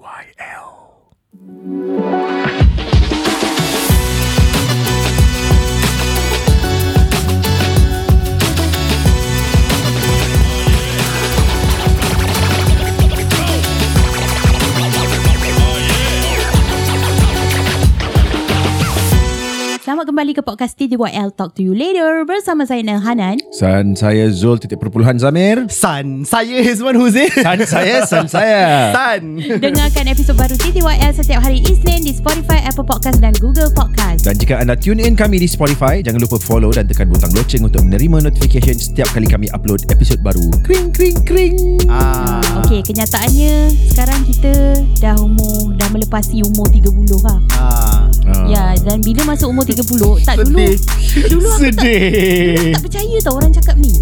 YL. Kembali ke podcast TTYL Talk to you later bersama saya Nel Hanan. San saya Zul titik perpuluhan Zamir. San Saya Hizman Huzain San saya, san saya. San Dengarkan episod baru TTYL setiap hari Isnin di Spotify, Apple Podcast dan Google Podcast. Dan jika anda tune in kami di Spotify, jangan lupa follow dan tekan butang loceng untuk menerima notification setiap kali kami upload episod baru. Kring kring kring. ah, Okey, kenyataannya sekarang kita dah umur dah melepasi umur 30 lah. ah. Ah. Ya, dan bila masuk umur 30, tak dulu Sedih dulu aku tak Sedih tak percaya tau orang cakap ni.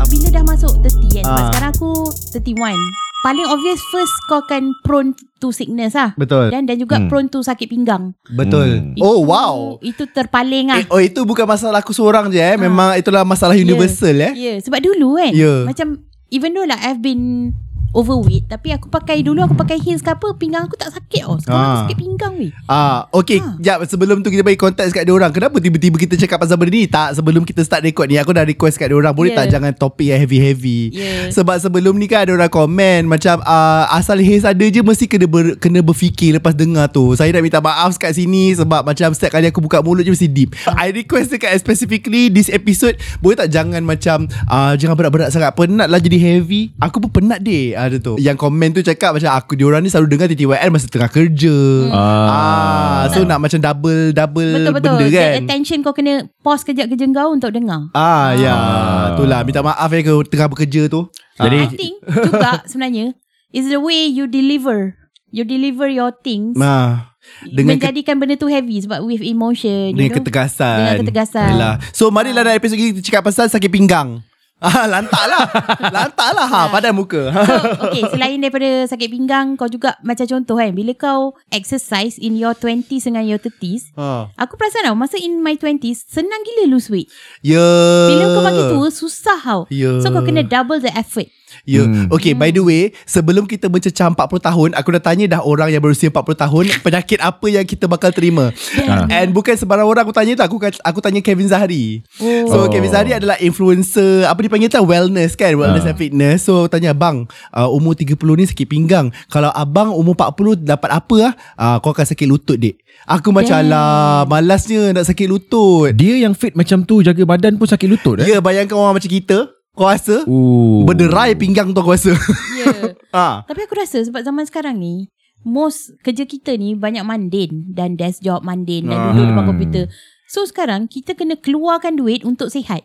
Bila dah masuk 30 kan. Sebab Ah. sekarang aku 31. Paling obvious first kau akan prone to sickness lah. Betul Dan dan juga Hmm. prone to sakit pinggang. Betul Hmm. Oh Itu- wow Itu terpaling lah. eh, Oh itu bukan masalah aku seorang je eh. Memang itulah masalah universal Ya, eh yeah, sebab dulu kan Ya. Macam Even though like I've been Overweight Tapi aku pakai Dulu aku pakai heels ke apa Pinggang aku tak sakit oh. Sekarang Ah. aku sakit pinggang weh Ah, okay, Ha. jap sebelum tu kita bagi konteks kat dia orang. Kenapa tiba-tiba kita cakap pasal benda ni? Tak, sebelum kita start record ni aku dah request kat dia orang, boleh Yeah. tak jangan topik yang heavy-heavy. Yeah. Sebab sebelum ni kan ada orang komen macam uh, asal haze ada je mesti kena ber, kena berfikir lepas dengar tu. Saya nak minta maaf kat sini sebab macam setiap kali aku buka mulut je mesti deep. I request dekat specifically this episode boleh tak jangan macam uh, jangan berat-berat sangat penat lah jadi heavy. Aku pun penat deh ada tu. Yang komen tu cakap macam aku diorang ni selalu dengar TTYL masa tengah kerja. Ah, so nak macam double double Betul-betul benda kan. That attention kau kena Pause kejap kerja kau Untuk dengar Ah, ya, Ah. itulah minta maaf ya ke tengah bekerja tu. Jadi I think juga sebenarnya Is the way you deliver You deliver your things Nah, dengan ke- Menjadikan benda tu heavy Sebab with emotion dengan you know? ketegasan. Dengan ketegasan. Yalah. So marilah dalam episod ni kita cakap pasal sakit pinggang. Ah, lantak lah. lantak lah ha, padan muka. So okay Selain daripada sakit pinggang Kau juga Macam contoh kan Bila kau exercise In your 20s dengan your 30s ha. Aku perasan tau Masa in my 20s Senang gila lose weight Ya. Bila kau makin tua Susah tau Ya. So kau kena double the effort Ya. Hmm. Okay, by the way, sebelum kita mencecah 40 tahun, aku dah tanya dah orang yang berusia 40 tahun, penyakit apa yang kita bakal terima. Ah. And bukan sembarang orang aku tanya tu, aku aku tanya Kevin Zahari. Oh. So Oh. Kevin Zahari adalah influencer, apa dipanggil tu wellness kan, wellness Ah. and fitness. So tanya bang, uh, umur 30 ni sakit pinggang. Kalau abang umur 40 dapat apa ah? Uh, kau akan sakit lutut dik. Aku macam Damn. lah, malasnya nak sakit lutut. dia yang fit macam tu jaga badan pun sakit lutut eh. Ya, bayangkan orang macam kita, kau rasa Ooh. berderai pinggang tu kau rasa. Ya yeah. ah. Tapi aku rasa Sebab zaman sekarang ni Most kerja kita ni Banyak mundane Dan desk job mundane Dan duduk depan Hmm. komputer So sekarang Kita kena keluarkan duit Untuk sihat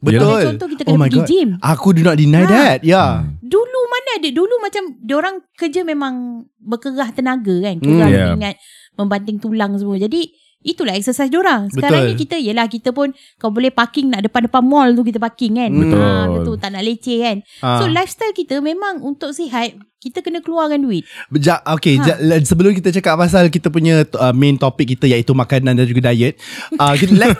Betul. Contoh kita kena oh my pergi God. gym Aku do not deny Ha. that. Ya. Yeah. Hmm. Dulu mana ada Dulu macam Diorang kerja memang Berkerah tenaga kan Hmm, Kerah yeah. mengingat Membanting tulang semua Jadi Itulah exercise diorang Sekarang Betul. ni kita Yelah kita pun Kau boleh parking Nak depan-depan mall tu Kita parking kan Betul. ha, Betul Tak nak leceh kan Ah. So lifestyle kita Memang untuk sihat Kita kena keluarkan duit Ja, okay, Ha. ha. ja, sebelum kita cakap pasal kita punya uh, main topik kita iaitu makanan dan juga diet, uh, kita, let,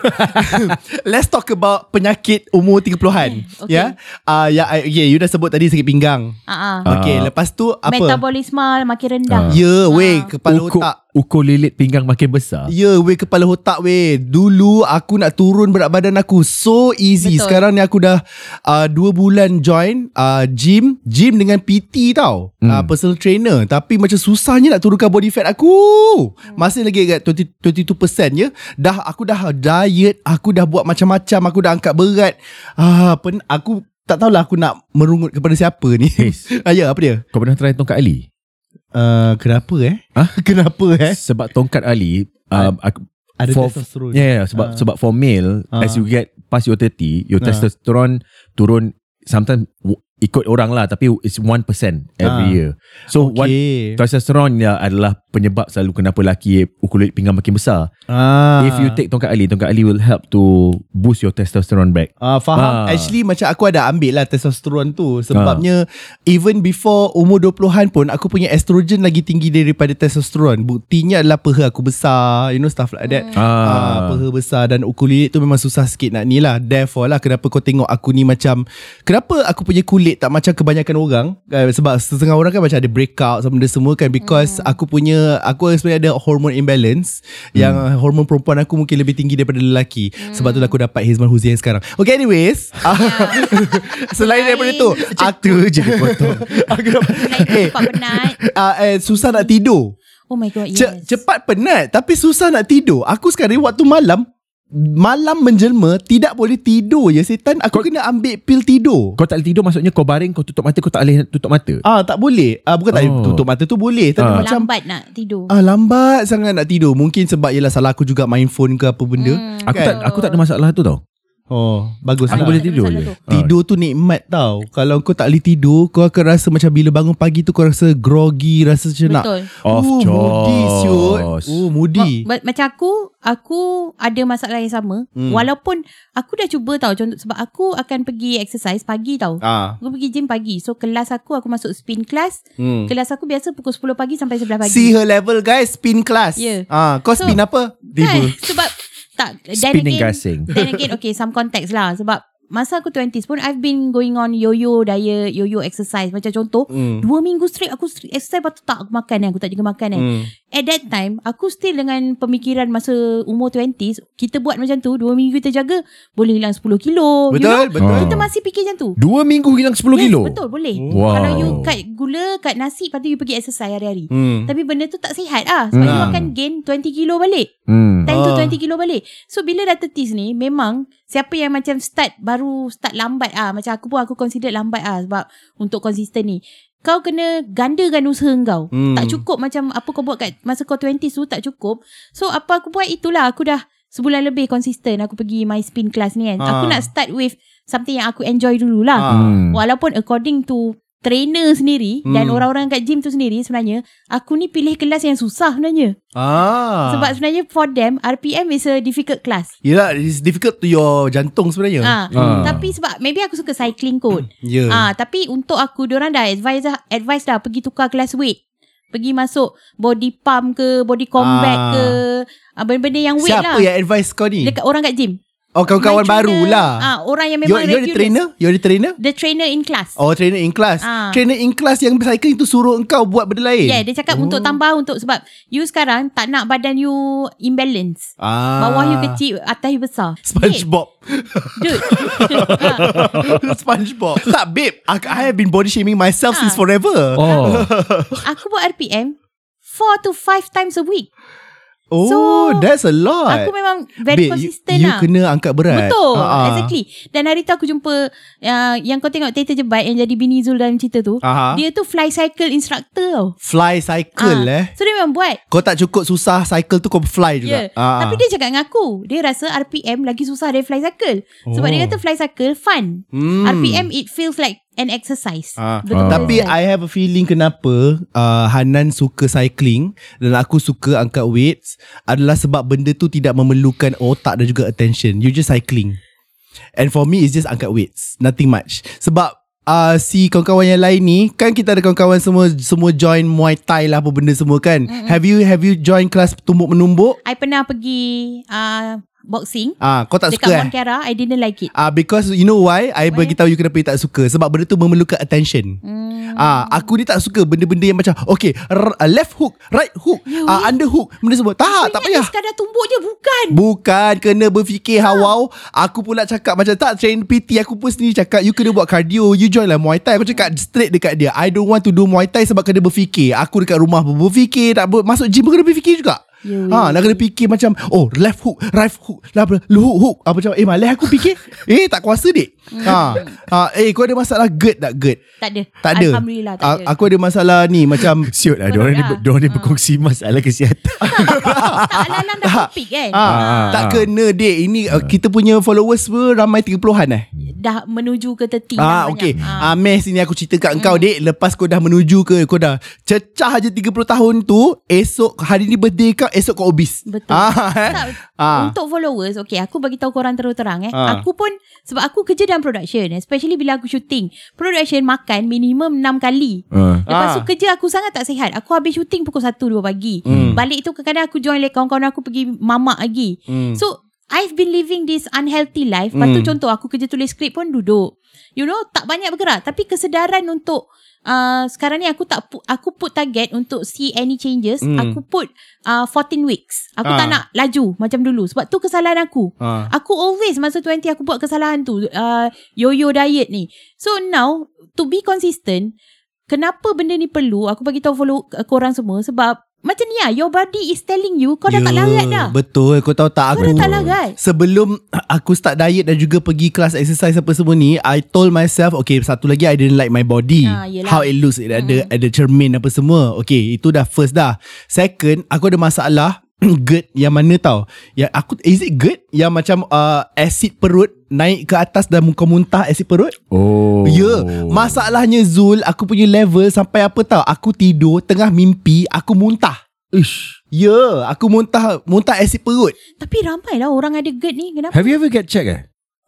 let's talk about penyakit umur 30-an. Okay. Ya. Uh, ya yeah, you dah sebut tadi sakit pinggang. Ah. Okay, lepas tu apa? Metabolisme makin rendah. Ah. Ya, weh, Ah. kepala ukur, otak. Ukur lilit pinggang makin besar. Ya, weh kepala otak weh. Dulu aku nak turun berat badan aku so easy. Betul. Sekarang ni aku dah uh, 2 bulan join uh, gym, gym dengan PT tau. Hmm. Uh, personal trainer. Tapi macam susahnya nak turunkan body fat aku. Masih lagi kat 20, 22% je. Dah aku dah diet, aku dah buat macam-macam, aku dah angkat berat. Ah, pen, aku tak tahulah aku nak merungut kepada siapa ni. Haze, ah, ya, apa dia? kau pernah try tongkat Ali? Uh, kenapa eh? Hah? kenapa eh? Sebab tongkat Ali, um, aku, Ada For- testosterone. yeah, yeah, sebab Ah. sebab for male, Ah. as you get past your 30, your Ah. testosterone turun sometimes ikut orang lah tapi it's 1% every Ah. year. So one Okay. testosterone ya adalah penyebab selalu kenapa lelaki kulit pinggang makin besar. ah. If you take tongkat Ali, tongkat Ali will help to boost your testosterone back. Ah, faham. Ah. Actually macam aku ada ambil lah testosteron tu. Sebabnya even before umur 20-an pun aku punya estrogen lagi tinggi daripada testosteron. Buktinya adalah peha aku besar. You know stuff like that. Ah. Ah, peha besar dan kulit tu memang susah sikit nak ni lah. Therefore lah kenapa kau tengok aku ni macam kenapa aku punya kulit tak macam kebanyakan orang. Uh, sebab setengah orang kan macam ada breakout sama benda semua kan because aku punya aku sebenarnya ada hormone imbalance yang hormon perempuan aku mungkin lebih tinggi daripada lelaki. Sebab tu aku dapat Hizman Huzain sekarang. Okay anyways, ah, selain daripada tu, aku je potong. aku dapat, tu eh, cepat penat. ah, eh, susah nak tidur. Oh my god, Ce- yes. cepat penat tapi susah nak tidur. Aku sekarang waktu malam malam menjelma tidak boleh tidur ya setan aku Kau- kena ambil pil tidur. Kau tak boleh tidur maksudnya kau baring kau tutup mata kau tak boleh tutup mata. Ah tak boleh. Ah bukan tak boleh Oh. tutup mata tu boleh tapi Ah. macam Lambat nak tidur. ah lambat sangat nak tidur. Mungkin sebab ialah salah aku juga main phone ke apa benda. Hmm. Aku Kan? tak aku tak ada masalah tu tau. Oh, bagus Aku lah. boleh tidur je. Ah. Tidur tu nikmat tau Kalau kau tak boleh tidur Kau akan rasa macam Bila bangun pagi tu Kau rasa groggy Rasa macam nak Betul. Oh, moody siut. Oh moody Ma- macam aku Aku ada masalah yang sama Hmm. Walaupun Aku dah cuba tau contoh, Sebab aku akan pergi exercise Pagi tau Ah, Aku pergi gym pagi So kelas aku Aku masuk spin class hmm. Kelas aku biasa pukul 10 pagi Sampai 11 pagi See her level guys Spin class Yeah. ah, Kau So, spin apa? Kan Tiba Sebab Tak then Spinning again, gasing. Then again Okay some context lah Sebab Masa aku 20s pun I've been going on Yo-yo diet Yo-yo exercise Macam contoh Hmm. Dua minggu straight Aku straight exercise Lepas tu tak aku makan eh. Aku tak jaga makan eh. Hmm. At that time Aku still dengan Pemikiran masa Umur 20s Kita buat macam tu Dua minggu kita jaga Boleh hilang 10 kilo you Betul know? Betul. Kita masih fikir macam tu Dua minggu hilang 10 yes, kilo. betul boleh Wow. Kalau you cut gula Cut nasi Lepas tu you pergi exercise hari-hari hmm. Tapi benda tu tak sihat ah Sebab Hmm. you akan gain 20 kilo balik Hmm. 10 to Ah. 20 kilo balik So bila dah 30s ni Memang Siapa yang macam start Baru start lambat ah Macam aku pun aku consider lambat ah Sebab Untuk konsisten ni kau kena gandakan usaha kau. Hmm. Tak cukup macam apa kau buat kat masa kau 20s tu tak cukup. So apa aku buat itulah aku dah sebulan lebih konsisten aku pergi my spin class ni kan. Ah. Aku nak start with something yang aku enjoy dululah. Ah. Hmm. Walaupun according to trainer sendiri Hmm. dan orang-orang kat gym tu sendiri sebenarnya aku ni pilih kelas yang susah sebenarnya. Ah. Sebab sebenarnya for them RPM is a difficult class. Yelah it's difficult to your jantung sebenarnya Ah, Ah. Tapi sebab maybe aku suka cycling kot. Ya Ah, tapi untuk aku diorang dah advise dah, advise dah pergi tukar kelas weight. Pergi masuk body pump ke, body combat Ah. ke, ah, benda-benda yang weight Siapa lah. yang advice kau ni? Dekat orang kat gym. Oh kawan-kawan baru lah Ah, orang yang You're, memang you're the regulars. trainer? You're the trainer? The trainer in class. Oh trainer in class Ah. Trainer in class yang cycling tu suruh engkau buat benda lain Yeah, dia cakap Oh. untuk tambah untuk sebab you sekarang tak nak badan you imbalance. ah. Bawah you kecil, atas you besar. SpongeBob Dude. ha, SpongeBob Tak babe I, I have been body shaming myself Ah. Since forever Oh. aku buat RPM 4 to 5 times a week. Oh So, that's a lot Aku memang very Babe, consistent you, you lah. kena angkat berat Betul ah. Exactly Dan hari tu aku jumpa uh, Yang kau tengok Teater Jebat Yang jadi Bini Zul dalam cerita tu Aha. Dia tu fly cycle instructor tau Fly cycle Ah, eh So dia memang buat Kau tak cukup susah Cycle tu kau fly juga Ya yeah. Ah, ah. Tapi dia cakap dengan aku Dia rasa RPM lagi susah dari fly cycle Sebab Oh. dia kata fly cycle fun Hmm. RPM it feels like an exercise Ah. Betul-betul Tapi. I have a feeling kenapa uh, Hanan suka cycling dan aku suka angkat weights adalah sebab benda tu tidak memerlukan otak dan juga attention. You just cycling. And for me it's just angkat weights. Nothing much. Sebab uh, si kawan-kawan yang lain ni kan kita ada kawan-kawan semua semua join Muay Thai lah apa benda semua kan. Mm-hmm. Have you have you join kelas tumbuk menumbuk? I pernah pergi uh, Boxing Ah, kau tak Dekat suka eh? Mont Kiara I didn't like it Ah, because you know why? I bagi tahu you kenapa you tak suka. Sebab benda tu memerlukan attention. hmm. Ah, aku ni tak suka benda-benda yang macam okay, r- uh, left hook, right hook, Ya, ah, under hook, benda semua. Tak, tak Ingat dia payah. sekadar tumbuk je Bukan Bukan kena berfikir Ha. hawau Aku pula cakap macam tak Train PT aku pun sendiri cakap You kena buat cardio You join lah Muay Thai Aku cakap straight dekat dia I don't want to do Muay Thai Sebab kena berfikir Aku dekat rumah berfikir tak ber, Masuk gym pun kena berfikir juga Ya, Ha, ya, nak kena fikir macam Oh left hook Right hook lah, Hook hook. Apa macam Eh malah aku fikir? Eh tak kuasa dik ha, ha, Eh kau ada masalah GERD tak GERD Tak ada Tak ada Alhamdulillah tak A- ada Aku ada masalah ni Macam Siut lah Diorang ni, lah. diorang ni berkongsi masalah kesihatan Tak alang-alang dah topik kan ah, Ah, Tak ah. kena dek Ini uh, kita punya followers pun Ramai 30-an eh dah menuju ke 30 Ah dah okey. banyak. Ah mes ni aku cerita kat engkau dek lepas kau dah menuju ke kau dah cecah je 30 tahun tu esok hari ni birthday kau esok kau obese. Betul. Ah eh. Tak, Ah. Untuk followers Okay aku bagi tahu korang terus-terang eh Ah. Aku pun Sebab aku kerja dalam production Especially bila aku shooting Production makan minimum 6 kali Uh. Lepas Ah. tu kerja aku sangat tak sihat Aku habis shooting pukul 1-2 pagi Hmm. Balik tu kadang-kadang aku join like kawan-kawan aku pergi mamak lagi Hmm. So I've been living this unhealthy life Lepas tu Hmm. contoh aku kerja tulis skrip pun duduk You know tak banyak bergerak Tapi kesedaran untuk uh, Sekarang ni aku tak pu- Aku put target untuk see any changes. Hmm. Aku put uh, 14 weeks. Aku Ah. tak nak laju macam dulu. Sebab tu kesalahan aku. Ah. Aku always masa 20 aku buat kesalahan tu. Uh, Yo-yo diet ni. So now To be consistent Kenapa benda ni perlu? Aku bagi tahu follow uh, korang semua. Sebab Macam ni lah Your body is telling you Kau dah tak larat dah Ya, Betul Kau tahu tak Kau aku dah tak larat Sebelum aku start diet dan juga pergi kelas exercise apa semua ni, I told myself, okay, satu lagi I didn't like my body. Yelah. how it looks, it ada ada cermin apa semua. Okay, itu dah first dah. Second, aku ada masalah GERD yang mana tau Yang aku Is it GERD Yang macam uh, Acid perut Naik ke atas Dan muka muntah Acid perut Oh. Ya yeah. Masalahnya Zul Aku punya level Sampai apa tau Aku tidur Tengah mimpi Aku muntah Ish. Ya yeah, Aku muntah Muntah acid perut Tapi ramai lah orang ada GERD ni Kenapa Have you ever get check eh?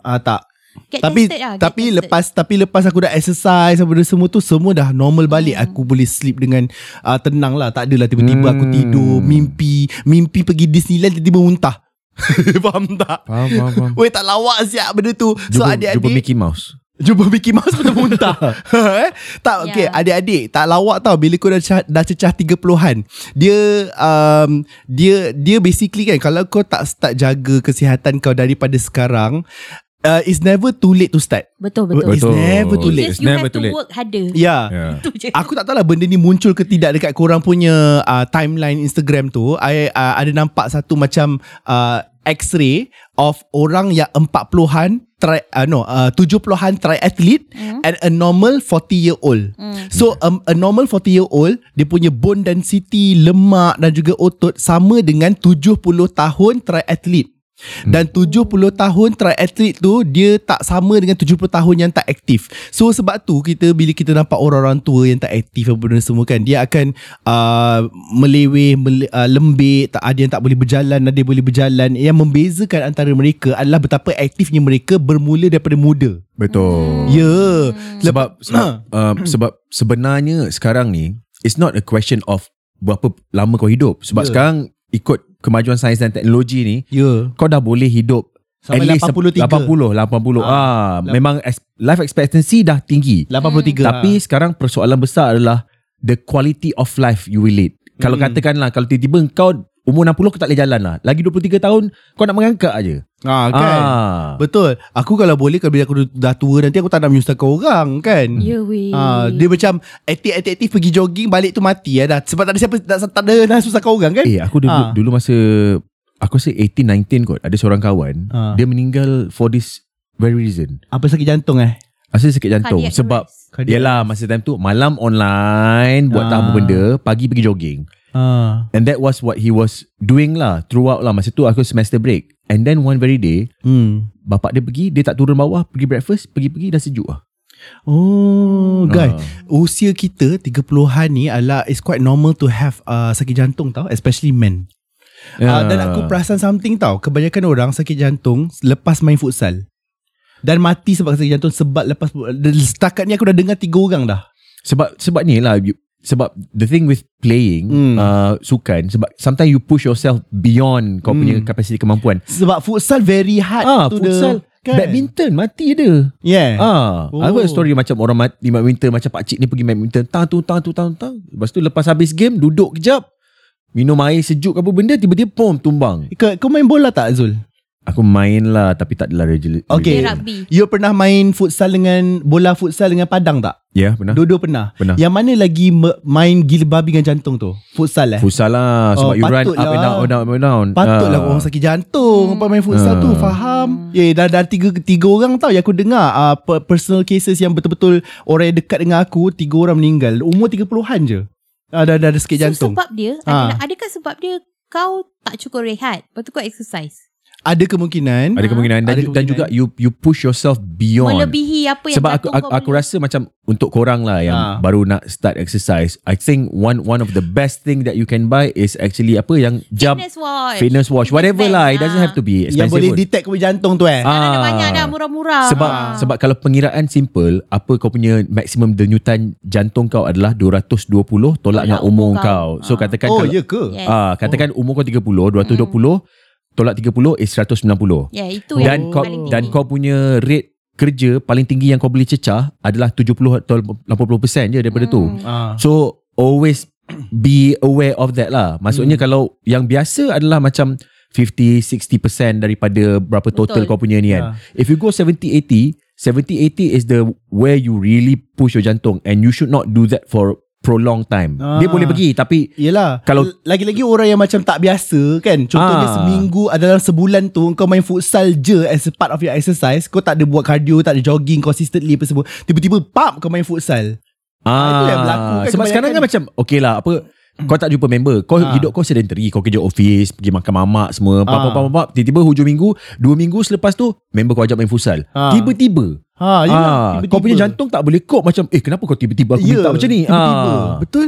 Ah tak Get tapi tested lah, tapi tested. lepas tapi lepas aku dah exercise apa benda semua tu semua dah normal balik Hmm. aku boleh sleep dengan uh, tenang lah tak adalah tiba-tiba Hmm. aku tidur mimpi mimpi pergi Disneyland tiba-tiba muntah faham tak Faham, faham, faham. Weh tak lawak siap benda tu So Jumpa, adik-adik jumpa Mickey Mouse. Jumpa Mickey Mouse betul muntah eh? Tak okay Ya. Adik-adik Tak lawak tau Bila kau dah, cecah, dah cecah 30-an Dia um, Dia Dia basically kan Kalau kau tak start jaga Kesihatan kau Daripada sekarang uh, It's never too late to start Betul betul It's never too late Just It's you never have too to late. work harder Ya Yeah. Itu je Aku tak tahu lah benda ni muncul ke tidak dekat korang punya uh, timeline Instagram tu. I uh, ada nampak satu macam uh, X-ray of orang yang 40-an tri uh, no uh, 70-an triathlete Hmm. and a normal 40 year old. So um, a normal 40 year old dia punya bone density, lemak dan juga otot sama dengan 70 tahun triathlete. Dan 70 tahun triathlete tu dia tak sama dengan 70 tahun yang tak aktif. So sebab tu kita bila kita nampak orang-orang tua yang tak aktif apa benda semua kan dia akan uh, meleweh, mele, uh, lembik, tak ada yang tak boleh berjalan, ada yang boleh berjalan. Yang membezakan antara mereka adalah betapa aktifnya mereka bermula daripada muda. Betul. Ya. Yeah. Sebab sebab, uh, sebab sebenarnya sekarang ni it's not a question of berapa lama kau hidup. Sebab Ya. sekarang ikut kemajuan sains dan teknologi ni. Yeah. kau dah boleh hidup Sampai at least 83. 80 80 ah, Ah, memang life expectancy dah tinggi 83. tapi sekarang persoalan besar adalah the quality of life you will lead kalau Hmm. katakanlah kalau tiba-tiba kau umur 60 kau tak boleh jalan lah lagi 23 tahun kau nak mengangkat aja ah, kan. ah. Betul. Aku kalau boleh kalau bila aku dah tua nanti aku tak nak menyusahkan orang kan. Ya weh Ah, dia macam aktif-aktif pergi jogging balik tu mati ya dah. Sebab tak ada siapa tak, tak ada nak susahkan orang kan? eh aku dulu Ah. dulu masa aku rasa 18 19 kot ada seorang kawan Ah. dia meninggal for this very reason Apa sakit jantung eh? Asal sakit jantung Cardiac sebab arrest. Yelah masa time tu Malam online Buat tak apa Ah. benda Pagi pergi jogging Ah. And that was what he was doing lah Throughout lah Masa tu aku semester break And then one very day Hmm. Bapak dia pergi Dia tak turun bawah Pergi breakfast Pergi-pergi dah sejuk lah Oh, guys. Ah. Usia kita 30-an ni adalah it's quite normal to have uh, sakit jantung tau, especially men. Uh, dan aku perasan something tau, kebanyakan orang sakit jantung lepas main futsal. Dan mati sebab sakit jantung sebab lepas setakat ni aku dah dengar tiga orang dah. Sebab Sebab ni lah Sebab the thing with playing Hmm. uh, Sukan Sebab sometimes you push yourself Beyond Kau punya Hmm. kapasiti kemampuan Sebab futsal very hard Ah, to futsal the, kan? Badminton Mati dia Yeah. Ah, oh. I heard story macam orang mati badminton macam pak cik ni pergi badminton, tang tu tang tu tang tang. Lepas tu lepas habis game duduk kejap, minum air sejuk apa benda tiba-tiba pom tumbang. Kau, kau main bola tak Zul? Aku main lah tapi tak adalah regular. Okay. Dia rugby You pernah main futsal dengan bola futsal dengan padang tak? Ya, yeah, pernah. Dua-dua pernah. Pernah. Yang mana lagi main gila babi dengan jantung tu? Futsal eh? Futsal lah Oh, sebab you run up patutlah. and down, up and down, and down. Patutlah Ah. orang sakit jantung hmm. main futsal tu Ah. faham. Ya dah dah tiga tiga orang tau yang aku dengar uh, personal cases yang betul-betul orang yang dekat dengan aku tiga orang meninggal umur 30-an je. Uh, dah, dah ada sakit So jantung. sebab dia adalah Adakah sebab dia Kau tak cukup rehat Lepas tu kau exercise Ada kemungkinan. Ada kemungkinan dan, Ada dan kemungkinan. juga you you push yourself beyond. Melebihi apa yang Sebab aku aku, kau aku boleh. rasa macam untuk korang lah yang Ah. baru nak start exercise, I think one one of the best thing that you can buy is actually apa yang jump Fitness watch. fitness watch whatever lah. It doesn't Ah. have to be Yang expensive. boleh pun. detect kau jantung tu eh. Sekarang ada Ah. banyak dah murah-murah. Sebab Ah. sebab kalau pengiraan simple, apa kau punya maximum denyutan jantung kau adalah 220 tolak dengan umur kau. So Ah. katakan Oh, kalau ya ke? Yes. ah katakan umur kau 30, 220 tolak 30 is 190. Ya, itu Dan yang kau paling dan tinggi. kau punya rate kerja paling tinggi yang kau boleh cecah adalah 70 atau 80% je daripada tu. Hmm. Ah. So always be aware of that lah. Maksudnya kalau yang biasa adalah macam 50 60% daripada berapa total Betul. kau punya ni kan. Ah. If you go 70 80, 70 80 is the where you really push your jantung and you should not do that for prolonged time. Ah. Dia boleh pergi tapi Yelah Kalau- Lagi-lagi orang yang macam tak biasa kan Contohnya Ah. seminggu Dalam sebulan tu Kau main futsal je As a part of your exercise Kau tak ada buat cardio Tak ada jogging consistently apa semua Tiba-tiba pap Kau main futsal itu yang berlaku kan Sebab sekarang kan macam Okay lah apa kau tak jumpa member Kau Ah. hidup kau sedentary. Kau kerja office Pergi makan mamak semua pap, Ah. pap, pap, pap, Tiba-tiba hujung minggu Dua minggu selepas tu Member kau ajak main futsal. Ah. Tiba-tiba. Ha, ah, Kau punya jantung tak boleh cope Macam eh kenapa kau tiba-tiba Aku minta macam ni? Ya, Tiba-tiba. Ah. Betul?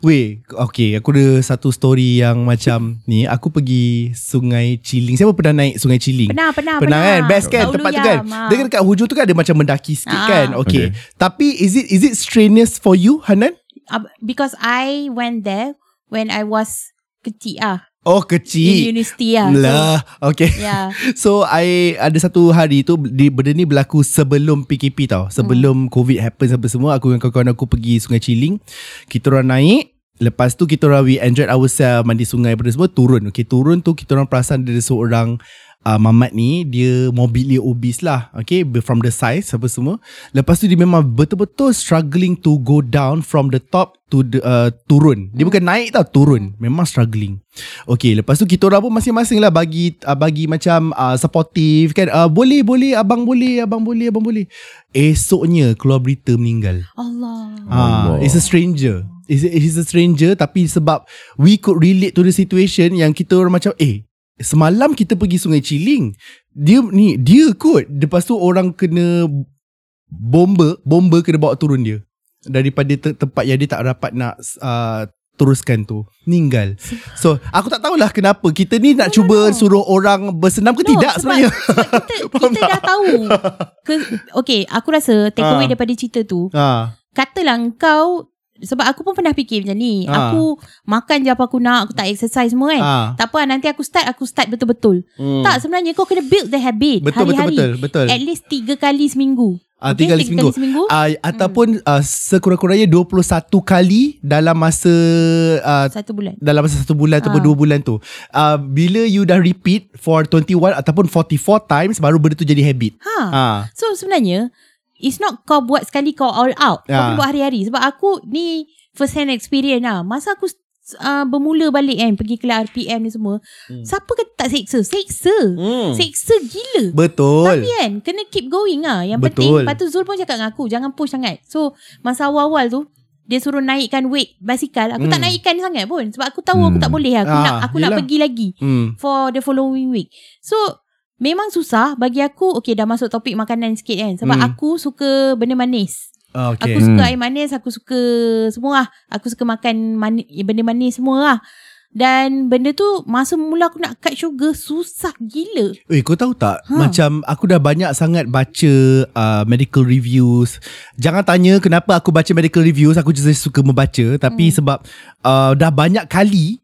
Weh Okay Aku ada satu story yang macam Ni. Aku pergi Sungai Ciling. Siapa pernah naik Sungai Ciling? Pernah, pernah, Pernah kan? Best kan tempat tu kan? ah. Dia kan dekat hujung tu kan Ada macam mendaki sikit Ah. kan? Okay. Okay. Tapi is it Is it strenuous for you Hanan Ah, Because I went there when I was kecil ah. Oh In kecil university ah. Lah Okay So, yeah. So I Ada satu hari tu di, Benda ni berlaku Sebelum PKP tau Sebelum COVID happens Apa semua Aku dengan kawan-kawan aku Pergi Sungai Ciling Kita orang naik Lepas tu kita orang We enjoyed ourselves Mandi sungai pada semua Turun Okay turun tu Kita orang perasan Ada seorang uh, Mamat ni Dia morbidly obese lah. Okay From the size Apa semua. Lepas tu dia memang Betul-betul struggling To go down From the top To the uh, Turun. Dia bukan naik tau Turun. Memang struggling. Okay lepas tu kita orang pun masing-masing lah Bagi uh, bagi macam uh, Supportive kan? Uh, Boleh boleh Abang boleh Abang boleh Abang boleh. Esoknya Keluar berita meninggal. Allah. Ah, Allah. It's a stranger. It's a, it's a stranger Tapi sebab We could relate to the situation Yang kita orang macam Eh Semalam kita pergi Sungai Ciling Dia ni Dia kot Lepas tu orang kena Bomba Bomba kena bawa turun dia Daripada te- tempat yang dia tak dapat nak uh, Teruskan tu Meninggal So aku tak tahulah kenapa Kita ni nak No, cuba no. Suruh orang bersenam ke No, tidak sebab- sebenarnya Sebab kita, kita dah tahu. Ke, okay, aku rasa take away Ah. daripada cerita tu. ha. Katalah kau sebab aku pun pernah fikir macam ni. Ah. Aku makan je apa aku nak, aku tak exercise semua kan. ha. Tak apa nanti aku start Aku start betul-betul Hmm. Tak sebenarnya kau kena build the habit Betul betul Hari-hari betul betul. At least tiga kali seminggu Ah, Okay, tiga kali seminggu. Kali seminggu Uh, ataupun uh, sekurang-kurangnya 21 kali dalam masa uh, Satu bulan dalam masa satu bulan ataupun Ah. dua bulan tu. Uh, bila you dah repeat for 21 ataupun 44 times baru benda tu jadi habit. Ha. Ha. So sebenarnya It's not kau buat sekali kau all out Kau Ya. perlu buat hari-hari Sebab aku ni First hand experience lah Masa aku uh, Bermula balik kan Pergi kelas RPM ni semua Hmm. Siapa kata tak seksa Seksa Hmm. Seksa gila Betul. Tapi kan Kena keep going lah Yang Betul. penting Lepas tu Zul pun cakap dengan aku Jangan push sangat So Masa awal-awal tu dia suruh naikkan weight basikal Aku tak Hmm. naikkan sangat pun Sebab aku tahu aku Hmm. tak boleh Aku Ah, nak aku nak yelah. pergi lagi Hmm. For the following week So Memang susah Bagi aku Okay dah masuk topik makanan sikit kan Sebab Hmm. aku suka Benda manis Ah, okay. Aku suka Hmm. air manis Aku suka Semua lah Aku suka makan mani, Benda manis semua lah Dan benda tu Masa mula aku nak cut sugar Susah gila Eh kau tahu tak ha. Macam aku dah banyak sangat baca uh, Medical reviews Jangan tanya kenapa aku baca medical reviews Aku just suka membaca Tapi Hmm. sebab uh, Dah banyak kali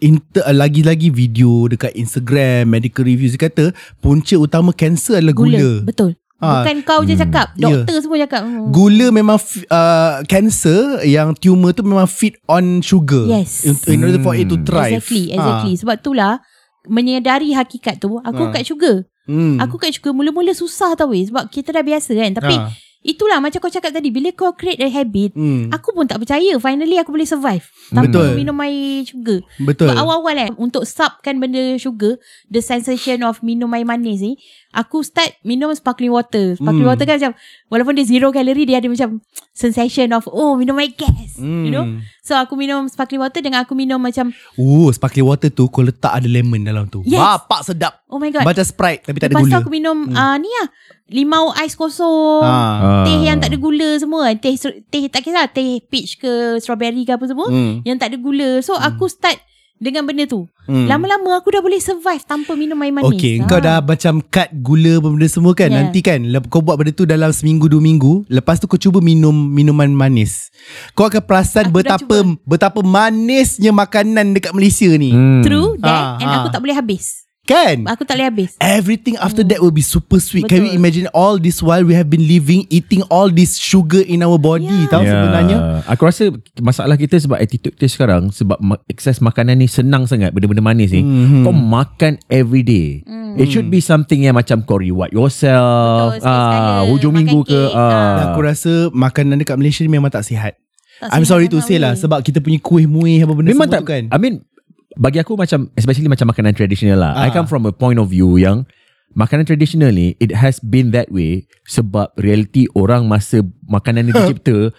Inter, Lagi-lagi video Dekat Instagram Medical reviews Dia kata Punca utama kanser adalah Gula, gula, Betul Ah. Bukan kau je Hmm. cakap Ya. Doktor semua cakap hmm. Gula memang f- uh, Cancer Yang tumor tu memang feed on sugar Yes. in, in order for it to Hmm. thrive Exactly Exactly Sebab itulah Menyedari hakikat tu Aku Ha. cut sugar ha. hmm. Aku cut sugar Mula-mula susah tau weh Sebab kita dah biasa kan Tapi ha. Itulah macam kau cakap tadi bila kau create a habit Hmm. aku pun tak percaya finally aku boleh survive tanpa Betul. minum air sugar Betul. Sebab awal-awal kan Untuk subkan benda sugar The sensation of Minum air manis ni Aku start Minum sparkling water Sparkling Hmm. water kan macam Walaupun dia zero calorie Dia ada macam Sensation of Oh minum air gas Hmm. You know So aku minum sparkling water Dengan aku minum macam Oh, sparkling water tu kau letak ada lemon dalam tu. Yes. Bapak sedap. Oh my god Macam Sprite tapi tak ada Lepas tu gula. aku minum hmm. uh, Ni lah Limau ais kosong Ha. Teh yang tak ada gula semua Teh teh tak kisah Teh peach ke Strawberry ke apa semua Hmm. Yang tak ada gula So aku start Dengan benda tu Hmm. Lama-lama aku dah boleh survive Tanpa minum air manis Okay, Ah. kau dah macam cut gula benda semua kan. Yeah. Nanti kan kau buat benda tu dalam seminggu dua minggu. Lepas tu kau cuba minum minuman manis. Kau akan perasan Aku betapa betapa manisnya makanan dekat Malaysia ni. Hmm. True that Ah, And ah. aku tak boleh habis Kan? Aku tak boleh habis Everything after that will be super sweet. Can you Betul. imagine all this while we have been living eating all this sugar in our body Yeah. tahu sebenarnya? Aku rasa masalah kita sebab attitude kita sekarang sebab excess makanan ni senang sangat benda-benda manis ni. Mhm. Kau makan every day. Hmm. It should be something yang macam kau reward yourself. Betul, sekali sekala. hujung minggu ke. kek. ah. Dan aku rasa makanan dekat Malaysia ni memang tak sihat. Tak I'm sorry to say lah sebab kita punya kuih muih apa benda Memang semua tak tu kan. I mean bagi aku macam especially macam makanan tradisional lah. I Ah. come from a point of view yang makanan tradisional ni it has been that way sebab reality orang masa makanan ni dicipta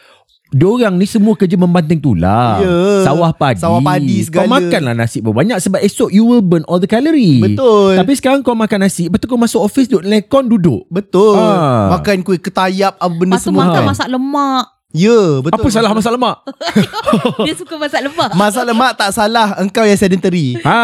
Diorang ni semua kerja membanting tulang Ya. Sawah padi Sawah padi Kau segala. makanlah nasi berbanyak Sebab esok you will burn all the calorie Betul. Tapi sekarang kau makan nasi Lepas tu kau masuk office Duduk lekon duduk Betul. Ah. Makan kuih ketayap apa benda Lepas tu semua makan kan. masak lemak Ya, betul. Apa salah masak lemak? Dia suka masak lemak Masak lemak tak salah, engkau yang sedentary. ha.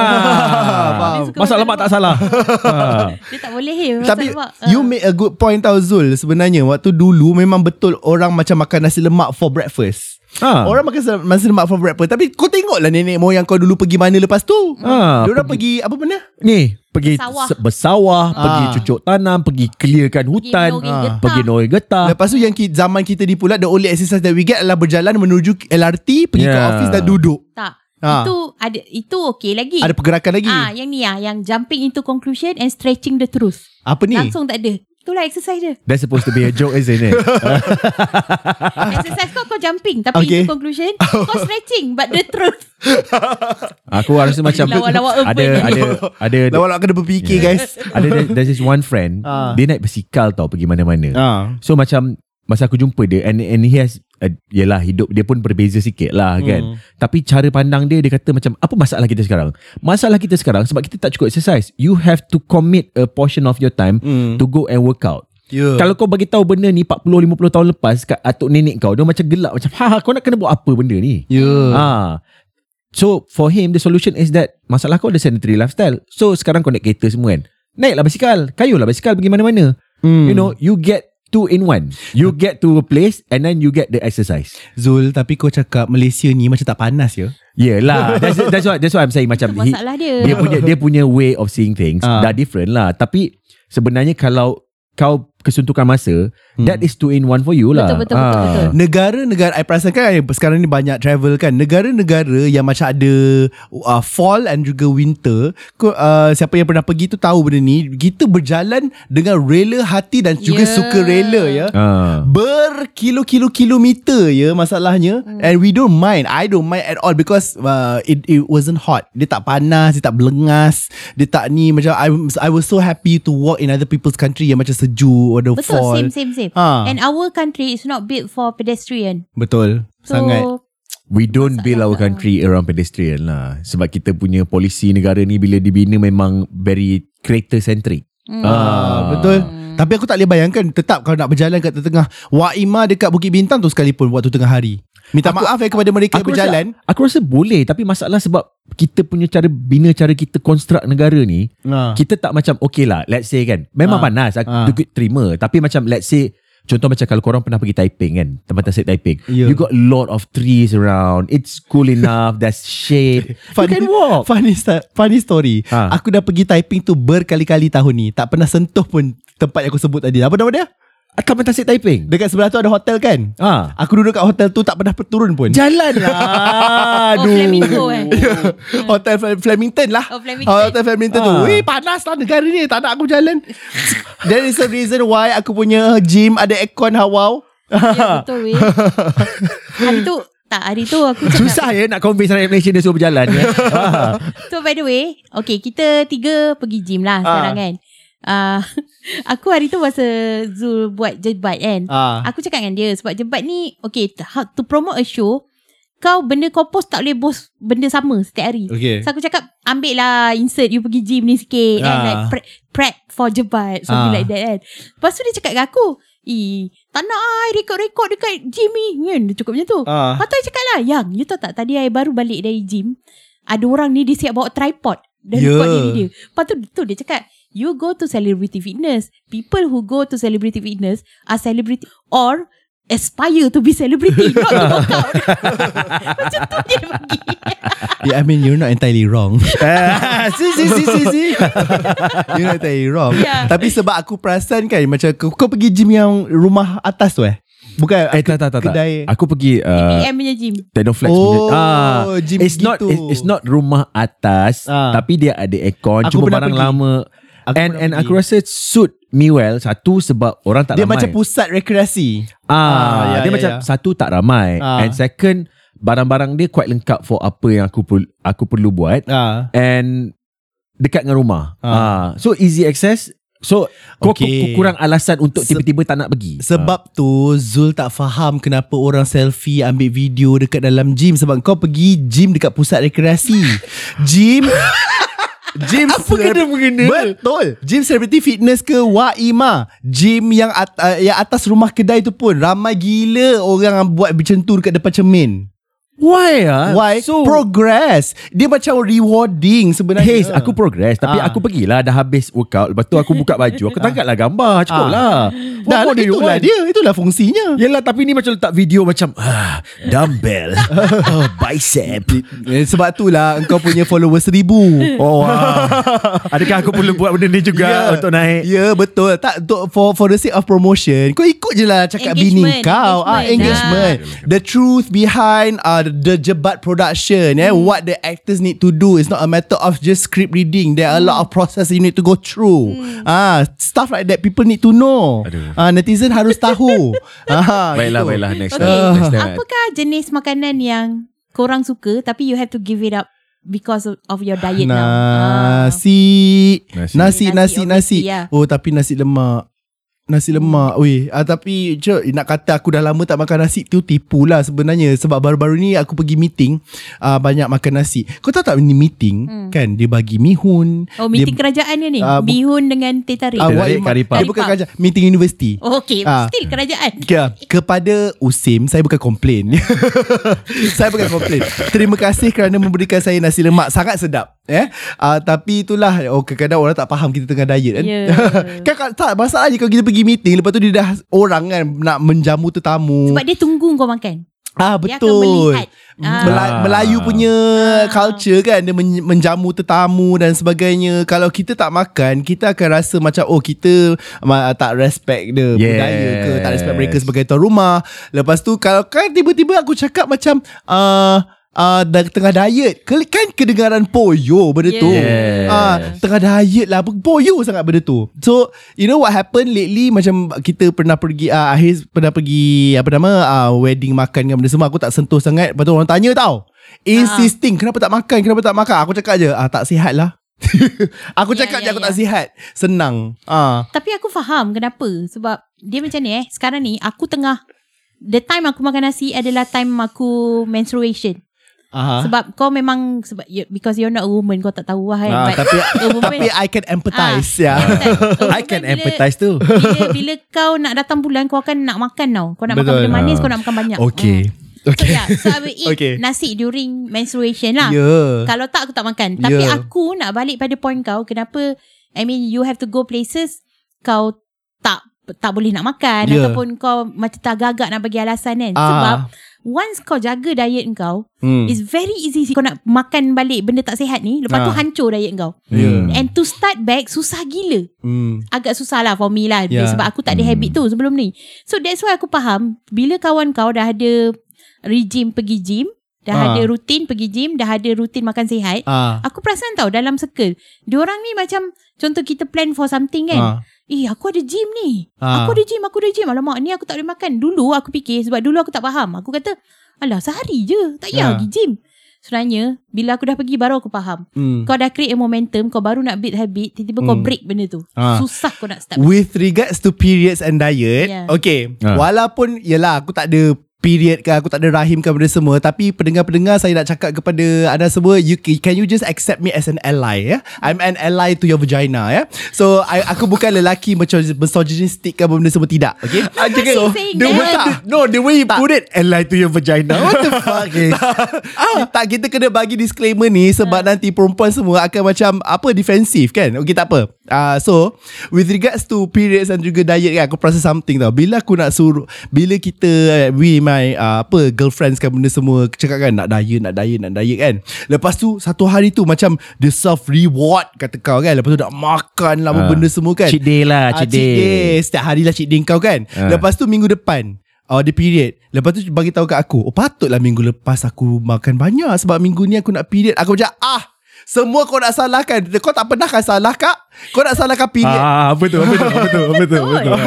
Masak masak lemak tak lemak. salah ha. Dia tak boleh eh, masak Tapi lemak you Ah. make a good point tau Zul Sebenarnya waktu dulu Memang betul orang macam makan nasi lemak for breakfast Ha. Orang makan nasi lemak for breakfast Tapi kau tengoklah nenek moyang kau dulu pergi mana lepas tu Ha, Diorang pergi, apa benda? Ni pergi Bersawah. se- bersawah, Ah. pergi cucuk tanam, pergi clearkan hutan, getah. pergi nori getah. Lepas tu yang ki, zaman kita di Pulat The only exercise that we get Adalah berjalan menuju LRT Pergi ke Yeah. office dan duduk Tak Ah. Itu ada Itu okey lagi Ada pergerakan lagi Ah, Yang ni ah, Yang jumping into conclusion And stretching the truth Apa ni? Langsung tak ada Itulah exercise dia That's supposed to be a joke isn't it? Exercise kau kau jumping Tapi Okay. into conclusion Kau stretching But the truth Aku rasa macam Lawak-lawak urban ada ni. ada ada Lawak-lawak kena berfikir guys ada there- there's this one friend Ah. dia naik bersikal tau pergi mana-mana. Ah. So macam masa aku jumpa dia and and he has uh, yelah hidup dia pun berbeza sikit lah kan. Hmm. Tapi cara pandang dia dia kata macam apa masalah kita sekarang? Masalah kita sekarang sebab kita tak cukup exercise. You have to commit a portion of your time Hmm. to go and work out. Ya. Kalau kau bagi tahu benda ni 40 50 tahun lepas kat atuk nenek kau dia macam gelak macam ha kau nak kena buat apa benda ni? Ya. Ha. So for him the solution is that masalah kau ada sedentary lifestyle. So sekarang kau naik kereta semua kan. Naiklah basikal, kayuhlah basikal pergi mana-mana. Hmm. You know, you get two in one. You get to a place and then you get the exercise. Zul tapi kau cakap Malaysia ni macam tak panas ya Yelah, that's that's what that's what I'm saying macam he, masalah dia. dia punya dia punya way of seeing things Ah. dah different lah. Tapi sebenarnya kalau kau kesuntukan masa, Hmm. that is two in one for you lah. Betul, betul, betul, Ah. betul. Negara-negara I perasan kan Sekarang ni banyak travel kan Negara-negara yang macam ada uh, Fall and juga winter uh, Siapa yang pernah pergi tu tahu benda ni Kita berjalan Dengan rela hati Dan juga Yeah. suka rela ya Ah. Berkilo-kilo-kilometer ya Masalahnya Hmm. And we don't mind I don't mind at all Because uh, it, it wasn't hot Dia tak panas Dia tak belengas Dia tak ni Macam I, I was so happy To walk in other people's country Yang macam sejuk Ada Betul fall same same same Ah. And our country Is not built for pedestrian Betul So Sangat We don't build our country around pedestrian lah. Sebab kita punya polisi negara ni bila dibina memang very creator centric. Ah, betul. Tapi aku tak boleh bayangkan tetap kalau nak berjalan kat tengah Waima dekat Bukit Bintang tu sekalipun waktu tengah hari. Minta Aku- maaf eh kepada mereka yang berjalan. Rasa, aku rasa boleh tapi masalah sebab kita punya cara bina cara kita construct negara ni Ha. kita tak macam okay lah let's say kan memang Ah. panas aku ah. terima tapi macam let's say contoh macam kalau korang pernah pergi Taiping kan tempat tasik Taiping Ya. you got a lot of trees around it's cool enough there's shade you can walk Funny, funny story. Ha. Aku dah pergi Taiping tu berkali-kali tahun ni. Tak pernah sentuh pun tempat yang aku sebut tadi. Apa nama dia? Taman Tasik Taiping. Dekat sebelah tu ada hotel kan Ah. Aku duduk kat hotel tu Tak pernah turun pun Jalan lah. Oh, Aduh. Flamingo eh. Hotel Fle- Flemington lah Oh, Flemington. Hotel Flemington tu Ah. Weh panas lah negara ni Tak nak aku jalan That is the reason why Aku punya gym Ada aircon hawau Ya, betul weh. Hari tu tak hari tu aku cakap Susah ya nak convince rakyat Malaysia dia suruh berjalan ya. Ah. So by the way Okay kita tiga pergi gym lah sekarang Ah. kan uh, Aku hari tu masa Zul buat jebat kan Ah. Aku cakap dengan dia Sebab jebat ni Okay to promote a show Kau benda kau post Tak boleh post Benda sama setiap hari Okay So aku cakap Ambil lah Insert you pergi gym ni sikit And Ah. like pre- prep for jebat Something Ah. like that kan Lepas tu dia cakap dengan aku Eh tak nak I rekod-rekod dekat gym ni kan Dia cakap macam tu Ah. Lepas tu I cakap lah Yang you tahu tak Tadi I baru balik dari gym Ada orang ni Dia siap bawa tripod Dan Ya. record diri dia Lepas tu, tu dia cakap You go to celebrity fitness People who go to celebrity fitness Are celebrity Or Aspire to be celebrity Not to work out Macam tu dia bagi Yeah, I mean you're not entirely wrong si si si si si. You're not entirely wrong Yeah. Tapi sebab aku perasan kan Macam kau, kau pergi gym yang Rumah atas tu eh Bukan Eh tak tak tak. tak. Kedai Aku pergi uh, PM punya gym Technoflex Oh, punya. Ah, gym it's not gitu. it's, it's not rumah atas Ah. tapi dia ada aircon Aku cuma barang pergi. lama. Aku and and pergi. aku rasa suit me well satu sebab orang tak Dia ramai. macam pusat rekreasi ah, Ah, ya, dia ya, macam ya. satu tak ramai Ah. and second barang-barang dia quite lengkap for apa yang aku perlu aku perlu buat ah. and dekat dengan rumah. Ah. Ah. so easy access. So kau Okay. kurang alasan untuk tiba-tiba tak nak pergi. Sebab tu Zul tak faham Kenapa orang selfie Ambil video dekat dalam gym Sebab kau pergi gym Dekat pusat rekreasi Gym Gym Apa kena mengena? Betul. Gym celebrity fitness ke? Waima. Gym yang at, uh, yang atas rumah kedai tu pun Ramai gila Orang buat macam tu Dekat depan cermin Why ah? Why? So Progress. Dia macam rewarding sebenarnya. Haze aku progress. Tapi Ah. aku pergilah Dah habis workout. Lepas tu aku buka baju. Aku tangkaplah gambar Cukup Ah. lah. Dah more itulah want? dia Itulah fungsinya. Yelah tapi ni macam letak video Macam ah, Dumbbell. Oh, Bicep. Eh, Sebab tu lah Engkau punya followers seribu. Oh wow. Adakah aku perlu buat benda ni juga Ya. Untuk naik? Ya yeah, betul. Tak untuk for for the sake of promotion Kau ikut je lah Cakap bini Engagement, kau. Ah, engagement, Engagement. The truth behind uh, The jebat production eh, Hmm. What the actors need to do It's not a matter of Just script reading There are a lot of process You need to go through Hmm. ah, Stuff like that People need to know Aduh. ah, Netizen harus tahu ah, Baiklah gitu. baiklah Next Okay time, next time. Apakah jenis makanan yang Korang suka Tapi you have to give it up Because of, of your diet now Ah. Nasi Nasi. Nasi Nasi, Nasi Nasi, ya. Oh tapi nasi lemak Nasi lemak Weh. Ah, Tapi je, Nak kata aku dah lama tak makan nasi Tu tipu lah sebenarnya. Sebab baru-baru ni Aku pergi meeting uh, Banyak makan nasi. Kau tahu tak ni meeting? Hmm. Kan dia bagi mihun. Oh meeting dia, kerajaan ke ni? Ah, bu- Bihun dengan teh tarik? Ah, Teh what tarik, im- kari puff. Dia bukan kerja Meeting universiti Oh, okay Ah. Still kerajaan. Ya, kepada Usim Saya bukan komplain. Saya bukan komplain. Terima kasih kerana memberikan saya nasi lemak. Sangat sedap eh? Uh, tapi itulah oh, Kadang-kadang orang tak faham Kita tengah diet kan Ya. kan, tak masalahnya Kalau kita pergi meeting Lepas tu dia dah Orang kan Nak menjamu tetamu Sebab dia tunggu kau makan Ah Dia akan betul melihat Ah. Mela- Ah. Melayu punya Ah. culture kan Dia men- menjamu tetamu dan sebagainya Kalau kita tak makan Kita akan rasa macam Oh kita ma- tak respect dia Yes. Budaya ke Tak respect mereka sebagai tuan rumah Lepas tu Kalau kan tiba-tiba aku cakap macam uh, uh, dah tengah diet. Ke- Kan kedengaran poyo benda tu? Yes. Ah, Tengah diet lah. Poyo sangat benda tu. So You know what happened lately? Macam kita pernah pergi uh, Akhir pernah pergi Apa nama uh, Wedding makan dengan benda semua Aku tak sentuh sangat. Lepas tu orang tanya tau. Insisting Kenapa tak makan Kenapa tak makan? Aku cakap je ah, Tak sihat lah. Aku Ya, cakap ya, je aku ya. tak sihat. Senang. Ah. Tapi aku faham kenapa. Sebab Dia macam ni eh. Sekarang ni Aku tengah The time aku makan nasi Adalah time aku Menstruation Aha. Sebab kau memang sebab you, Because you're not a woman Kau tak tahu lah kan Ah, But tapi woman, tapi I can empathize Ah, ya. A I can bila- empathize tu bila, bila kau nak datang bulan Kau akan nak makan tau Kau nak Betul. makan benda manis Ah. Kau nak makan banyak Okay. Hmm. So Okay. yeah So I will eat Okay. nasi during menstruation lah Ya. Kalau tak aku tak makan Tapi Yeah. aku nak balik pada point kau Kenapa I mean you have to go places Kau tak tak boleh nak makan Yeah. Ataupun kau macam tak gagak nak bagi alasan kan Ah. Sebab once kau jaga diet kau, Hmm. it's very easy kau nak makan balik benda tak sihat ni, lepas tu Ah. hancur diet kau. Hmm. And to start back susah gila. Hmm. Agak susah lah for me lah Yeah. Sebab aku tak ada Hmm. habit tu sebelum ni So that's why aku faham Bila kawan kau dah ada Regime pergi gym Dah Ah. ada rutin pergi gym Dah ada rutin makan sihat Ah. Aku perasan tau dalam circle Diorang ni macam Contoh kita plan for something kan Ah. Eh aku ada gym ni Ah. Aku ada gym Aku ada gym Alamak ni aku tak boleh makan Dulu aku fikir Sebab dulu aku tak faham Aku kata Alah sehari je Tak payah Ah. pergi gym Sebenarnya Bila aku dah pergi Baru aku faham Hmm. Kau dah create a momentum Kau baru nak build habit Tiba-tiba kau Hmm. break benda tu Ah. Susah kau nak start With regards to periods and diet Yeah. Okay Ah. Walaupun Yelah aku tak ada period ke Aku tak ada rahim ke benda semua. Tapi pendengar-pendengar Saya nak cakap kepada anda semua you, Can you just accept me as an ally ya? I'm an ally to your vagina ya. So I, Aku bukan lelaki Macam misogynistic ke benda semua Tidak Okay? Ah, So, So the way, The, no, the way you put it lie to your vagina. What the fuck is ah. Tak kita kena bagi disclaimer ni Sebab nanti perempuan semua Akan macam Apa defensif kan? Okay tak apa. Uh, So With regards to periods Dan juga diet kan Aku perasan something tau. Bila aku nak suruh Bila kita We my uh, Apa Girlfriends kan benda semua Cakap kan Nak diet Nak diet Nak diet kan. Lepas tu Satu hari tu Macam The self reward Kata kau kan. Lepas tu nak makan lah Ah. benda semua kan. Cheat day lah Ah, Cheat day. Setiap hari lah cheat day kau kan. Ah. Lepas tu minggu depan Oh the period. Lepas tu bagi tahu kat aku Oh patutlah minggu lepas aku makan banyak Sebab minggu ni aku nak period. Aku macam ah semua kau nak salahkan Kau tak pernah kan salah kak Kau nak salahkan period Ah, betul, betul, betul, betul, betul. Okay.